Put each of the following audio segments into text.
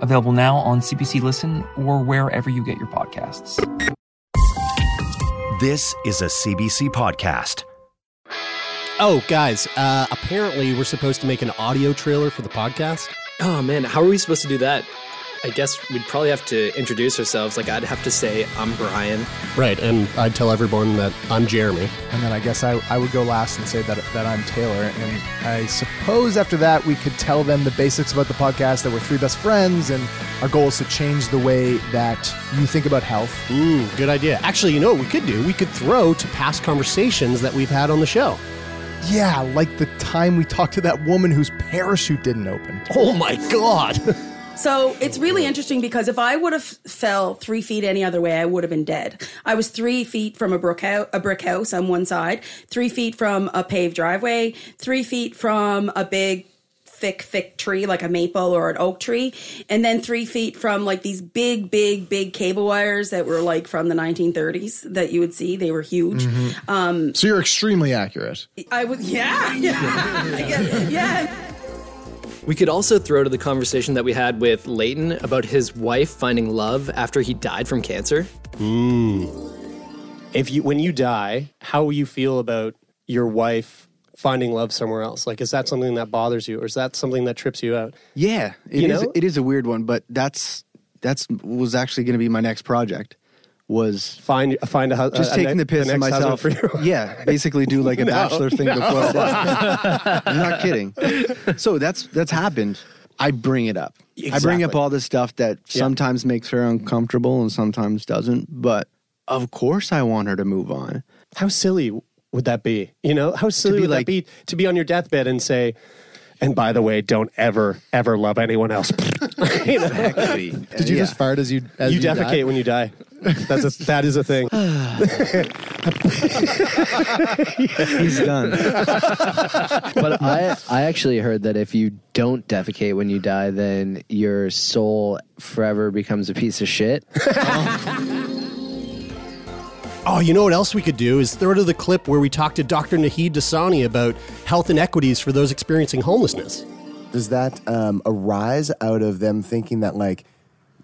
available now on CBC Listen or wherever you get your podcasts. This is a CBC podcast. Oh, guys, uh, apparently we're supposed to make an audio trailer for the podcast. Oh man, how are we supposed to do that? I guess we'd probably have to introduce ourselves. Like I'd have to say I'm Brian. Right, and I'd tell everyone that I'm Jeremie. And then I guess I, I would go last and say that, that I'm Taylor. And I suppose after that, we could tell them the basics about the podcast that we're three best friends, and our goal is to change the way that you think about health. Ooh, good idea. Actually, you know what we could do? We could throw to past conversations that we've had on the show. Yeah, like the time we talked to that woman whose parachute didn't open. Oh my God. So it's really interesting because if I would have fell three feet any other way, I would have been dead. I was three feet from a brick house, a brick house on one side, three feet from a paved driveway, three feet from a big thick, thick tree like a maple or an oak tree, and then three feet from like these big, big, big cable wires that were like from the 1930s that you would see. They were huge. Mm-hmm. Um, So you're extremely accurate. I was, yeah, yeah, yeah, yeah. We could also throw to the conversation that we had with Leighton about his wife finding love after he died from cancer. Hmm. if you when you die, how will you feel about your wife finding love somewhere else? Like, is that something that bothers you, or is that something that trips you out? Yeah, it You is- know? It is a weird one, but that's that's was actually going to be my next project. Was find find a hu- just a- a taking ne- the piss the next myself. for your- yeah, basically do like a No, bachelor thing no. before I die. I'm not kidding. So that's that's happened. I bring it up. I bring up all the stuff that Yeah. sometimes makes her uncomfortable and sometimes doesn't. But of course, I want her to move on. How silly would that be? You know, how silly be would like- that be to be on your deathbed and say, and by the way, don't ever, ever love anyone else. Exactly. Did you just fart as you as you you, defecate died? when you die. That's a, that is a thing. He's done. but I, I actually heard that if you don't defecate when you die, then your soul forever becomes a piece of shit. Oh, you know what else we could do is throw to the clip where we talked to Dr. Naheed Dosani about health inequities for those experiencing homelessness. Does that um, arise out of them thinking that, like,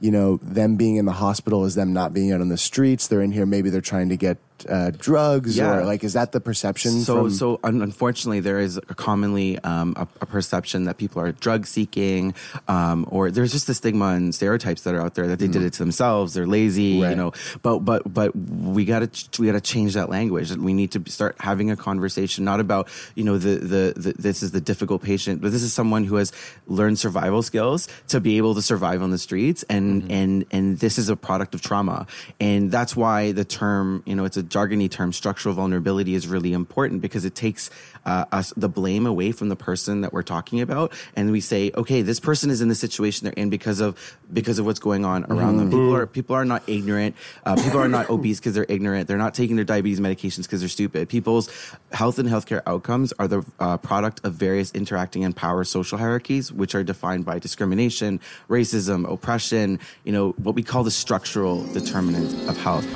you know, them being in the hospital is them not being out on the streets? They're in here, maybe they're trying to get uh, drugs, Yeah. or like, is that the perception? So, from, so un- unfortunately, there is a commonly um, a, a perception that people are drug seeking, um, or there's just the stigma and stereotypes that are out there that they did it to themselves. They're lazy, you know. But but but we got to we got to change that language. We need to start having a conversation, not about you know the, the the this is the difficult patient, but this is someone who has learned survival skills to be able to survive on the streets, and and and this is a product of trauma, and that's why the term you know it's a jargony term structural vulnerability is really important because it takes uh, us the blame away from the person that we're talking about. And we say okay this person is in the situation they're in because of because of what's going on around them. People are people are not ignorant. Uh, people are not obese because they're ignorant. They're not taking their diabetes medications because they're stupid. People's health and healthcare outcomes are the uh, product of various interacting and power social hierarchies which are defined by discrimination racism oppression you know what we call the structural determinants of health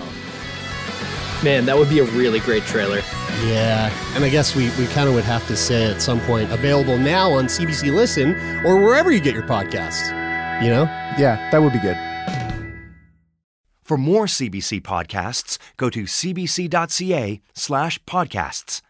Man, that would be a really great trailer. Yeah, and I guess we, we kind of would have to say at some point available now on CBC Listen or wherever you get your podcasts. You know? Yeah, that would be good. For more CBC podcasts, go to cbc.ca slash podcasts.